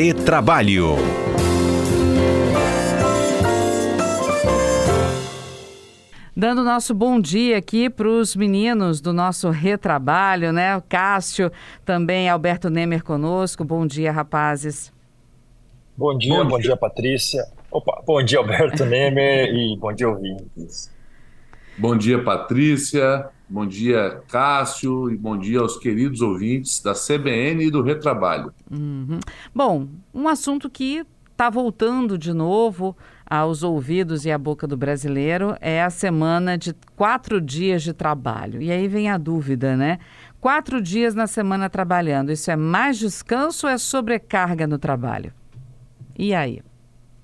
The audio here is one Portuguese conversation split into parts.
Retrabalho. Dando nosso bom dia aqui para os meninos do nosso retrabalho, né? O Cássio, também Alberto Nemer conosco. Bom dia, rapazes. Bom dia, bom, bom dia. dia, Patrícia. Opa, bom dia, Alberto Nemer e bom dia, ouvintes. Bom dia, Patrícia. Bom dia, Cássio, e bom dia aos queridos ouvintes da CBN e do Retrabalho. Uhum. Bom, um assunto que está voltando de novo aos ouvidos e à boca do brasileiro é a semana de quatro dias de trabalho. E aí vem a dúvida, né? Quatro dias na semana trabalhando, isso é mais descanso ou é sobrecarga no trabalho? E aí?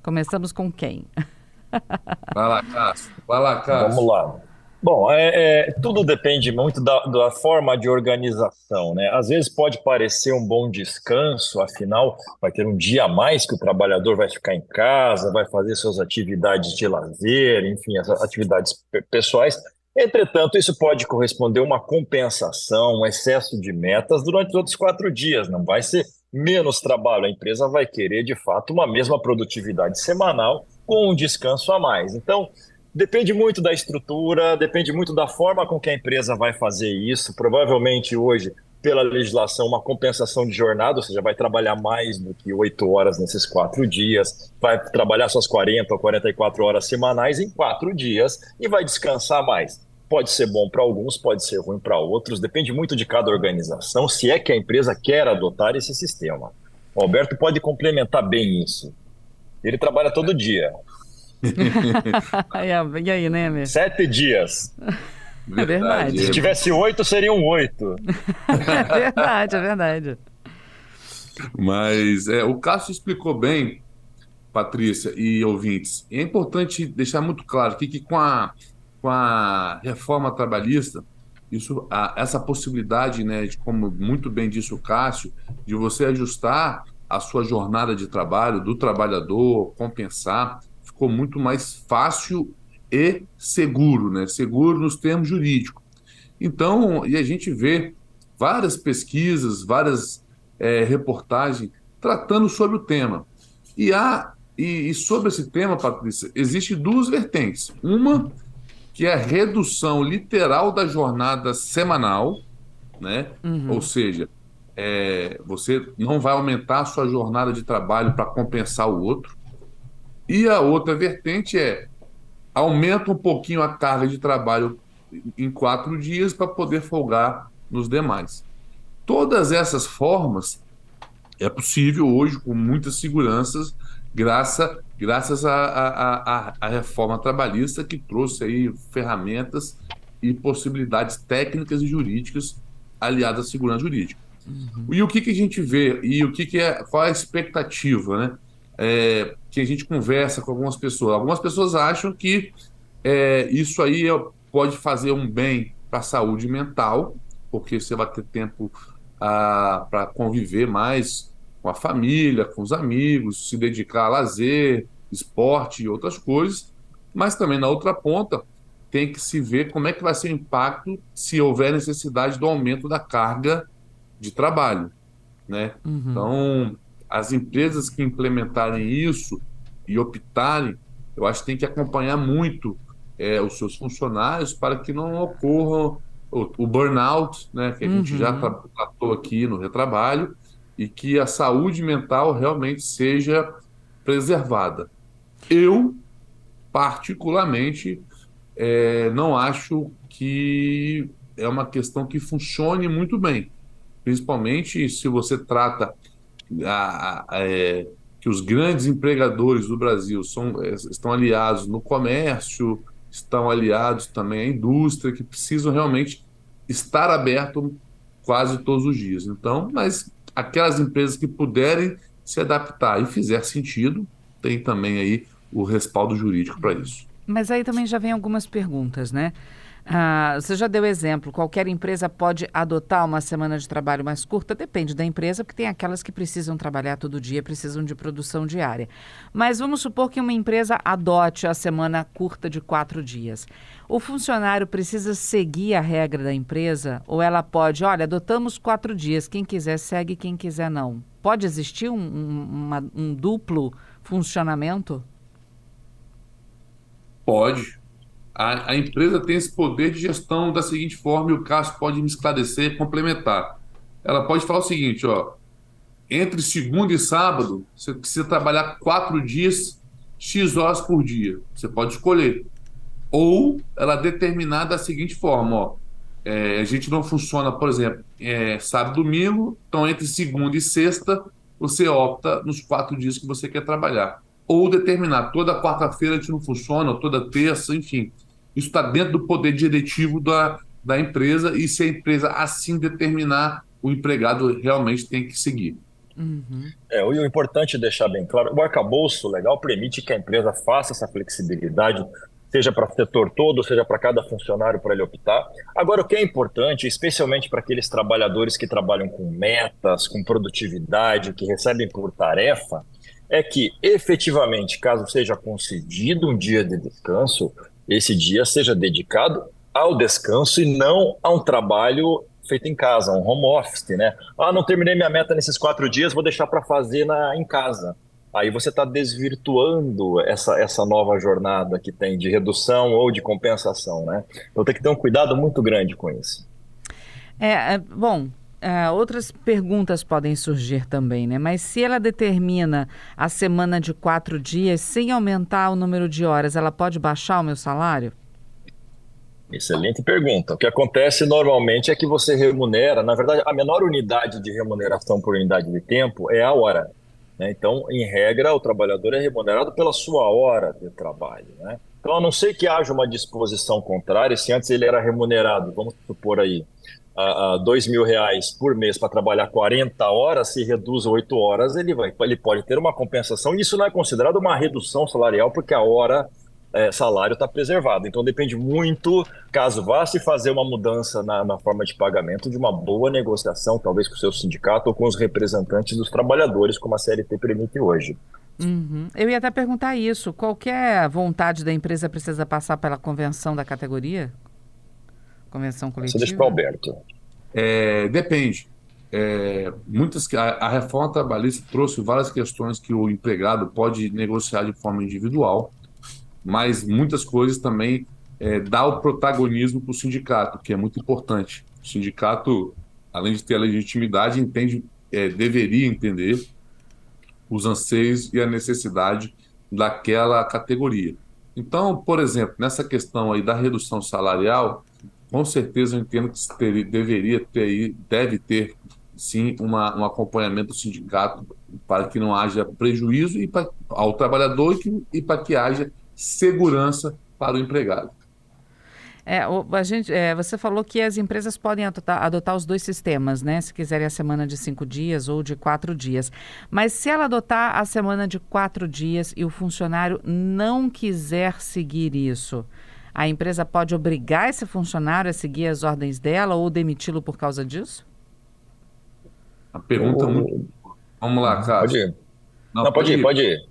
Começamos com quem? Vai lá, Cássio. Vai lá, Cássio. Vamos lá. Bom, é, é, tudo depende muito da, da, forma de organização, né? Às vezes pode parecer um bom descanso, afinal, vai ter um dia a mais que o trabalhador vai ficar em casa, vai fazer suas atividades de lazer, enfim, as atividades pessoais. Entretanto, isso pode corresponder a uma compensação, um excesso de metas durante os outros quatro dias. Não vai ser menos trabalho, a empresa vai querer, de fato, uma mesma produtividade semanal com um descanso a mais. Então, Depende muito da estrutura, depende muito da forma com que a empresa vai fazer isso. Provavelmente hoje, pela legislação, uma compensação de jornada, ou seja, vai trabalhar mais do que oito horas nesses quatro dias, vai trabalhar suas 40 ou 44 horas semanais em quatro dias e vai descansar mais. Pode ser bom para alguns, pode ser ruim para outros, depende muito de cada organização, se é que a empresa quer adotar esse sistema. O Alberto pode complementar bem isso. Ele trabalha todo dia. e aí, né, meu? Sete dias. É verdade. Se tivesse oito, seriam oito. é verdade, é verdade. Mas é, o Cássio explicou bem, Patrícia e ouvintes. É importante deixar muito claro aqui que com a, com a reforma trabalhista, isso, a, essa possibilidade, né, de, como muito bem disse o Cássio, de você ajustar a sua jornada de trabalho do trabalhador, compensar, ficou muito mais fácil e seguro, né? Seguro nos termos jurídicos. Então, e a gente vê várias pesquisas, várias é, reportagens tratando sobre o tema. E há e, e, sobre esse tema, Patrícia, existe duas vertentes. Uma que é a redução literal da jornada semanal, né? Uhum. Ou seja, é, você não vai aumentar a sua jornada de trabalho para compensar o outro. E a outra vertente é aumenta um pouquinho a carga de trabalho em quatro dias para poder folgar nos demais. Todas essas formas é possível hoje com muitas seguranças, graças, graças à reforma trabalhista que trouxe aí ferramentas e possibilidades técnicas e jurídicas aliadas à segurança jurídica. Uhum. E o que, que a gente vê e o que, que é qual é a expectativa, né? É, que a gente conversa com algumas pessoas. Algumas pessoas acham que é, isso aí é, pode fazer um bem para a saúde mental, porque você vai ter tempo ah, para conviver mais com a família, com os amigos, se dedicar a lazer, esporte e outras coisas. Mas também na outra ponta tem que se ver como é que vai ser o impacto se houver necessidade do aumento da carga de trabalho, né? Uhum. Então as empresas que implementarem isso e optarem, eu acho que tem que acompanhar muito é, os seus funcionários para que não ocorra o, o burnout, né, que a uhum. gente já uhum. tratou aqui no retrabalho, e que a saúde mental realmente seja preservada. Eu, particularmente, é, não acho que é uma questão que funcione muito bem, principalmente se você trata a, a, é, que os grandes empregadores do Brasil são, é, estão aliados no comércio, estão aliados também à indústria, que precisam realmente estar aberto quase todos os dias. Então, mas aquelas empresas que puderem se adaptar e fizer sentido, tem também aí o respaldo jurídico para isso. Mas aí também já vem algumas perguntas, né? Ah, você já deu exemplo, qualquer empresa pode adotar uma semana de trabalho mais curta? Depende da empresa, porque tem aquelas que precisam trabalhar todo dia, precisam de produção diária. Mas vamos supor que uma empresa adote a semana curta de quatro dias. O funcionário precisa seguir a regra da empresa ou ela pode, olha, adotamos quatro dias, quem quiser segue, quem quiser não? Pode existir um, uma, um duplo funcionamento? Pode. A, a, empresa tem esse poder de gestão da seguinte forma, e o Cássio pode me esclarecer complementar. Ela pode falar o seguinte, ó, entre segunda e sábado, você precisa trabalhar quatro dias, X horas por dia. Você pode escolher. Ou ela determinar da seguinte forma, ó, é, a gente não funciona, por exemplo, é, sábado e domingo, então entre segunda e sexta você opta nos quatro dias que você quer trabalhar. Ou determinar, toda quarta-feira a gente não funciona, toda terça, enfim. Isso está dentro do poder diretivo da, da empresa e se a empresa assim determinar, o empregado realmente tem que seguir. Uhum. É, o importante é deixar bem claro, o arcabouço legal permite que a empresa faça essa flexibilidade seja para o setor todo, seja para cada funcionário para ele optar. Agora, o que é importante, especialmente para aqueles trabalhadores que trabalham com metas, com produtividade, que recebem por tarefa, é que efetivamente, caso seja concedido um dia de descanso, esse dia seja dedicado ao descanso e não a um trabalho feito em casa, um home office, né? Ah, não terminei minha meta nesses quatro dias, vou deixar para fazer na, em casa aí você está desvirtuando essa, essa nova jornada que tem de redução ou de compensação, né? Então tem que ter um cuidado muito grande com isso. É, é bom, é, outras perguntas podem surgir também, né? Mas se ela determina a semana de quatro dias sem aumentar o número de horas, ela pode baixar o meu salário? Excelente pergunta. O que acontece normalmente é que você remunera, na verdade, a menor unidade de remuneração por unidade de tempo é a hora. Né? Então, em regra, o trabalhador é remunerado pela sua hora de trabalho. Né? Então, a não ser que haja uma disposição contrária, se antes ele era remunerado, vamos supor aí, a, a dois mil reais por mês para trabalhar 40 horas, se reduz a 8 horas, ele, vai, ele pode ter uma compensação. Isso não é considerado uma redução salarial, porque a hora é, salário está preservado. Então depende muito, caso vá se fazer uma mudança na, na, forma de pagamento, de uma boa negociação, talvez com o seu sindicato ou com os representantes dos trabalhadores, como a CLT permite hoje. Uhum. Eu ia até perguntar isso. Qualquer vontade da empresa precisa passar pela convenção da categoria? Convenção coletiva? Você deixa para o Alberto. É, depende. É, muitas a, a, reforma trabalhista trouxe várias questões que o empregado pode negociar de forma individual mas muitas coisas também é, dá o protagonismo para o sindicato, que é muito importante. O sindicato, além de ter a legitimidade, entende, é, deveria entender os anseios e a necessidade daquela categoria. Então, por exemplo, nessa questão aí da redução salarial, com certeza eu entendo que ter, deveria ter, deve ter sim uma, um acompanhamento do sindicato para que não haja prejuízo e ao trabalhador e, que, e para que haja segurança para o empregado. É, a gente, é, você falou que as empresas podem adotar, adotar, os dois sistemas, né? Se quiserem a semana de cinco dias ou de quatro dias. Mas se ela adotar a semana de quatro dias e o funcionário não quiser seguir isso, a empresa pode obrigar esse funcionário a seguir as ordens dela ou demiti-lo por causa disso? A pergunta é muito. Vamos lá, Cássio. Pode ir. Não, não pode, ir, pode ir.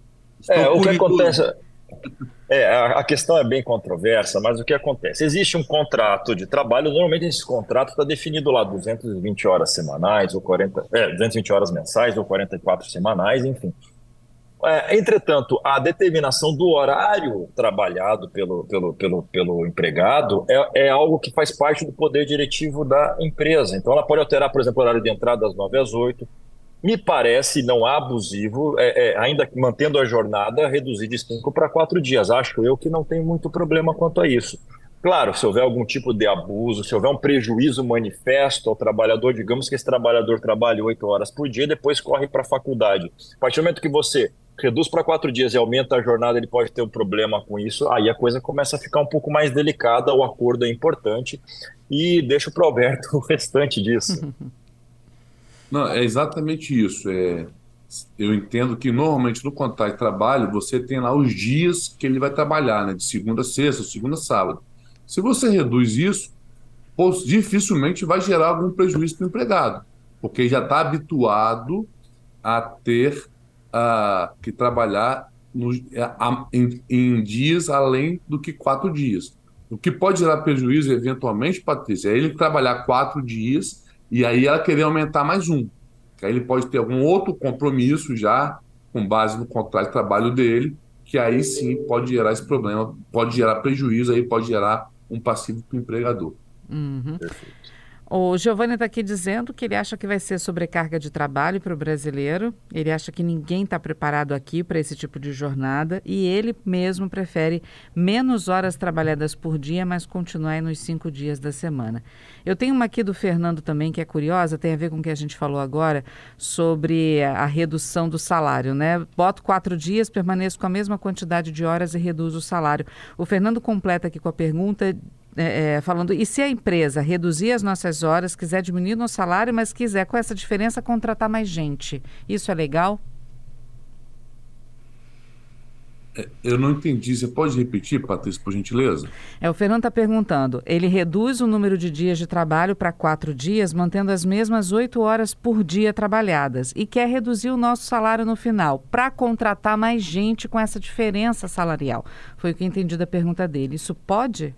É, o que acontece. É, a questão é bem controversa, mas o que acontece? Existe um contrato de trabalho, normalmente esse contrato está definido lá 220 horas semanais, ou 40, é, 220 horas mensais, ou 44 semanais, enfim. É, entretanto, a determinação do horário trabalhado pelo, pelo, pelo, pelo empregado é, é algo que faz parte do poder diretivo da empresa. Então, ela pode alterar, por exemplo, o horário de entrada das 9 às 8, me parece não abusivo, é, é, ainda mantendo a jornada, reduzir de cinco para quatro dias. Acho eu que não tem muito problema quanto a isso. Claro, se houver algum tipo de abuso, se houver um prejuízo manifesto ao trabalhador, digamos que esse trabalhador trabalhe oito horas por dia, depois corre para a faculdade. A partir do momento que você reduz para quatro dias e aumenta a jornada, ele pode ter um problema com isso, aí a coisa começa a ficar um pouco mais delicada, o acordo é importante, e deixo para o Alberto o restante disso. Não, é exatamente isso. É, eu entendo que normalmente no contrato de trabalho você tem lá os dias que ele vai trabalhar, né? De segunda a sexta, segunda a sábado. Se você reduz isso, dificilmente vai gerar algum prejuízo para o empregado, porque já está habituado a ter uh, que trabalhar no, a, em, em, dias além do que quatro dias. O que pode gerar prejuízo, eventualmente, Patrícia, é ele trabalhar quatro dias e aí ela querer aumentar mais um. que aí ele pode ter algum outro compromisso já, com base no contrato de trabalho dele, que aí sim pode gerar esse problema, pode gerar prejuízo, aí pode gerar um passivo para o empregador. Uhum. O Giovanni está aqui dizendo que ele acha que vai ser sobrecarga de trabalho para o brasileiro. Ele acha que ninguém está preparado aqui para esse tipo de jornada e ele mesmo prefere menos horas trabalhadas por dia, mas continuar nos cinco dias da semana. Eu tenho uma aqui do Fernando também que é curiosa, tem a ver com o que a gente falou agora sobre a redução do salário, né? Boto quatro dias, permaneço com a mesma quantidade de horas e reduzo o salário. O Fernando completa aqui com a pergunta é, é, falando, e se a empresa reduzir as nossas horas, quiser diminuir nosso salário, mas quiser com essa diferença contratar mais gente, isso é legal? É, eu não entendi. Você pode repetir, Patrícia, por gentileza? É, o Fernando está perguntando. Ele reduz o número de dias de trabalho para quatro dias, mantendo as mesmas oito horas por dia trabalhadas, e quer reduzir o nosso salário no final, para contratar mais gente com essa diferença salarial. Foi o que entendi da pergunta dele. Isso pode?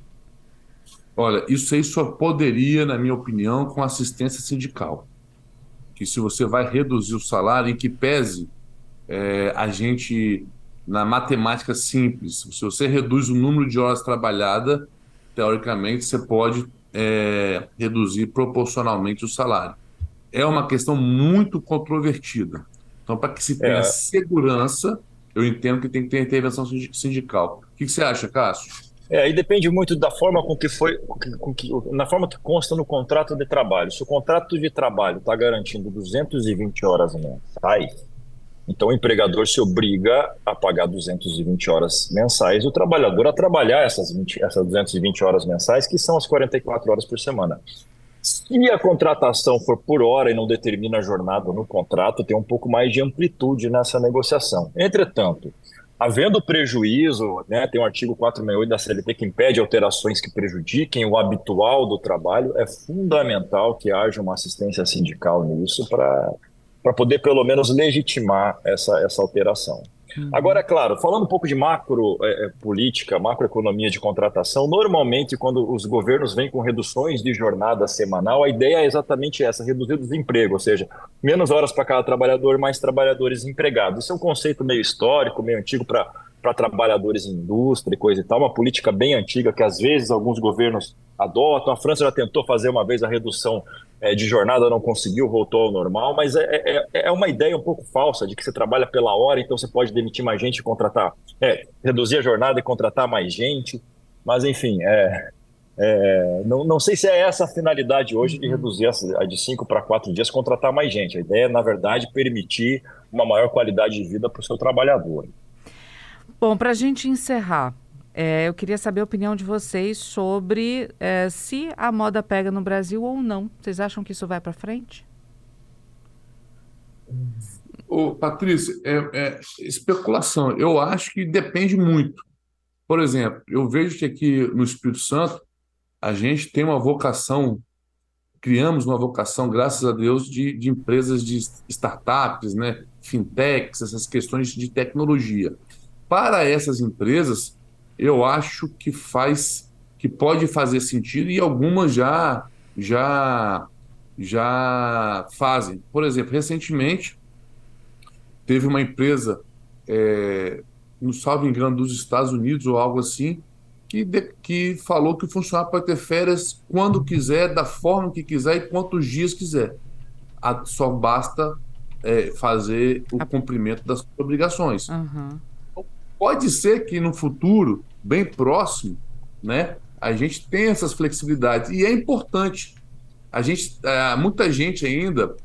Olha, isso aí só poderia, na minha opinião, com assistência sindical. Que se você vai reduzir o salário, em que pese é, a gente, na matemática simples, se você reduz o número de horas trabalhadas, teoricamente você pode é, reduzir proporcionalmente o salário. É uma questão muito controvertida. Então, para que se tenha é. segurança, eu entendo que tem que ter intervenção sindical. O que, que você acha, Cássio? É, aí depende muito da forma com que foi, com que, na forma que consta no contrato de trabalho. Se o contrato de trabalho está garantindo 220 horas mensais, então o empregador se obriga a pagar 220 horas mensais, o trabalhador a trabalhar essas, 20, essas 220 horas mensais, que são as 44 horas por semana. Se a contratação for por hora e não determina a jornada no contrato, tem um pouco mais de amplitude nessa negociação. Entretanto, Havendo prejuízo, né, tem o artigo 468 da CLT que impede alterações que prejudiquem o habitual do trabalho, é fundamental que haja uma assistência sindical nisso para poder, pelo menos, legitimar essa, essa alteração. Uhum. Agora, é claro, falando um pouco de macro é, é, política, macroeconomia de contratação, normalmente quando os governos vêm com reduções de jornada semanal, a ideia é exatamente essa, reduzir o desemprego, ou seja, menos horas para cada trabalhador, mais trabalhadores empregados. Isso é um conceito meio histórico, meio antigo para para trabalhadores em indústria e coisa e tal, uma política bem antiga que às vezes alguns governos adotam. A França já tentou fazer uma vez a redução de jornada, não conseguiu, voltou ao normal, mas é, é, é, uma ideia um pouco falsa de que você trabalha pela hora, então você pode demitir mais gente e contratar, é, reduzir a jornada e contratar mais gente. Mas enfim, é, é, não, não sei se é essa a finalidade hoje de uhum. reduzir a de cinco para quatro dias, contratar mais gente. A ideia é, na verdade, permitir uma maior qualidade de vida para o seu trabalhador. Bom, para a gente encerrar, é, eu queria saber a opinião de vocês sobre é, se a moda pega no Brasil ou não. Vocês acham que isso vai para frente? Ô, Patrícia, é, é, especulação. Eu acho que depende muito. Por exemplo, eu vejo que aqui no Espírito Santo a gente tem uma vocação, criamos uma vocação, graças a Deus, de, de empresas de startups, né, fintechs, essas questões de tecnologia. Para essas empresas, eu acho que faz, que pode fazer sentido e algumas já já já fazem. Por exemplo, recentemente teve uma empresa, é, não salvo engano, dos Estados Unidos ou algo assim, que, de, que falou que o funcionário pode ter férias quando quiser, da forma que quiser e quantos dias quiser. A, só basta é, fazer o cumprimento das obrigações. Uhum. Pode ser que no futuro, bem próximo, né, a gente tenha essas flexibilidades. E é importante. A gente, é, muita gente ainda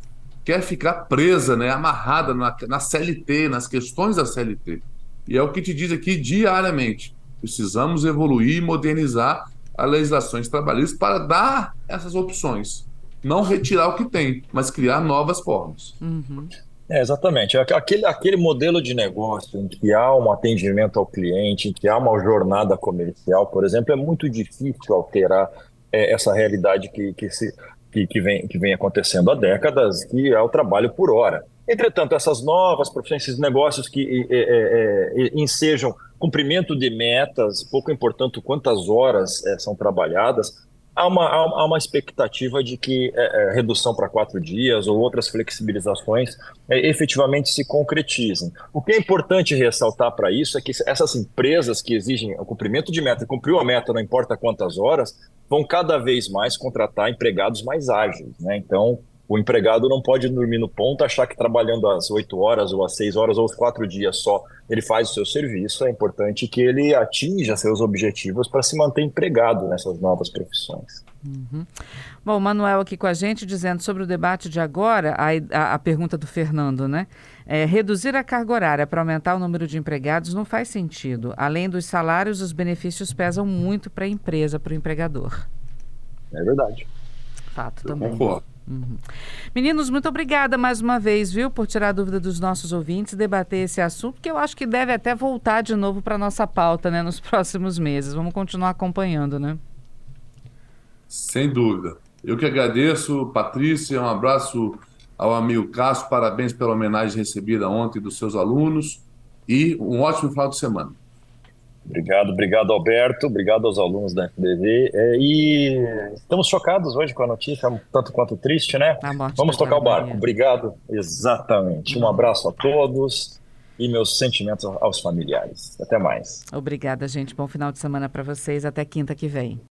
quer ficar presa, né, amarrada na, na CLT, nas questões da CLT. E é o que te diz aqui diariamente. Precisamos evoluir e modernizar as legislações trabalhistas para dar essas opções. Não retirar o que tem, mas criar novas formas. Uhum. É, exatamente. Aquele, aquele modelo de negócio em que há um atendimento ao cliente, em que há uma jornada comercial, por exemplo, é muito difícil alterar é, essa realidade que, que, se, que, que, vem, que vem acontecendo há décadas, que é o trabalho por hora. Entretanto, essas novas profissões, esses negócios que é, é, ensejam cumprimento de metas, pouco importante quantas horas é, são trabalhadas, há uma, há uma expectativa de que é, é, redução para quatro dias ou outras flexibilizações é, efetivamente se concretizem. O que é importante ressaltar para isso é que essas empresas que exigem o cumprimento de meta, cumpriu a meta, não importa quantas horas, vão cada vez mais contratar empregados mais ágeis. Né? Então, o empregado não pode dormir no ponto, achar que trabalhando às 8 horas ou às 6 horas ou os quatro dias só ele faz o seu serviço. É importante que ele atinja seus objetivos para se manter empregado nessas novas profissões. Uhum. Bom, o Manuel aqui com a gente dizendo sobre o debate de agora, a, a, a pergunta do Fernando, né? É, reduzir a carga horária para aumentar o número de empregados não faz sentido. Além dos salários, os benefícios pesam muito para a empresa, para o empregador. É verdade. Fato também. Concordo. Uhum. Meninos, muito obrigada mais uma vez, viu, por tirar a dúvida dos nossos ouvintes, debater esse assunto, que eu acho que deve até voltar de novo para nossa pauta, né, nos próximos meses. Vamos continuar acompanhando, né? Sem dúvida. Eu que agradeço, Patrícia, um abraço ao amigo Cássio, parabéns pela homenagem recebida ontem dos seus alunos e um ótimo final de semana. Obrigado, obrigado Alberto, obrigado aos alunos da FDV. É, e estamos chocados hoje com a notícia, tanto quanto triste, né? Vamos tocar o barco. Obrigado, exatamente. Um abraço a todos e meus sentimentos aos familiares. Até mais. Obrigada, gente. Bom final de semana para vocês. Até quinta que vem.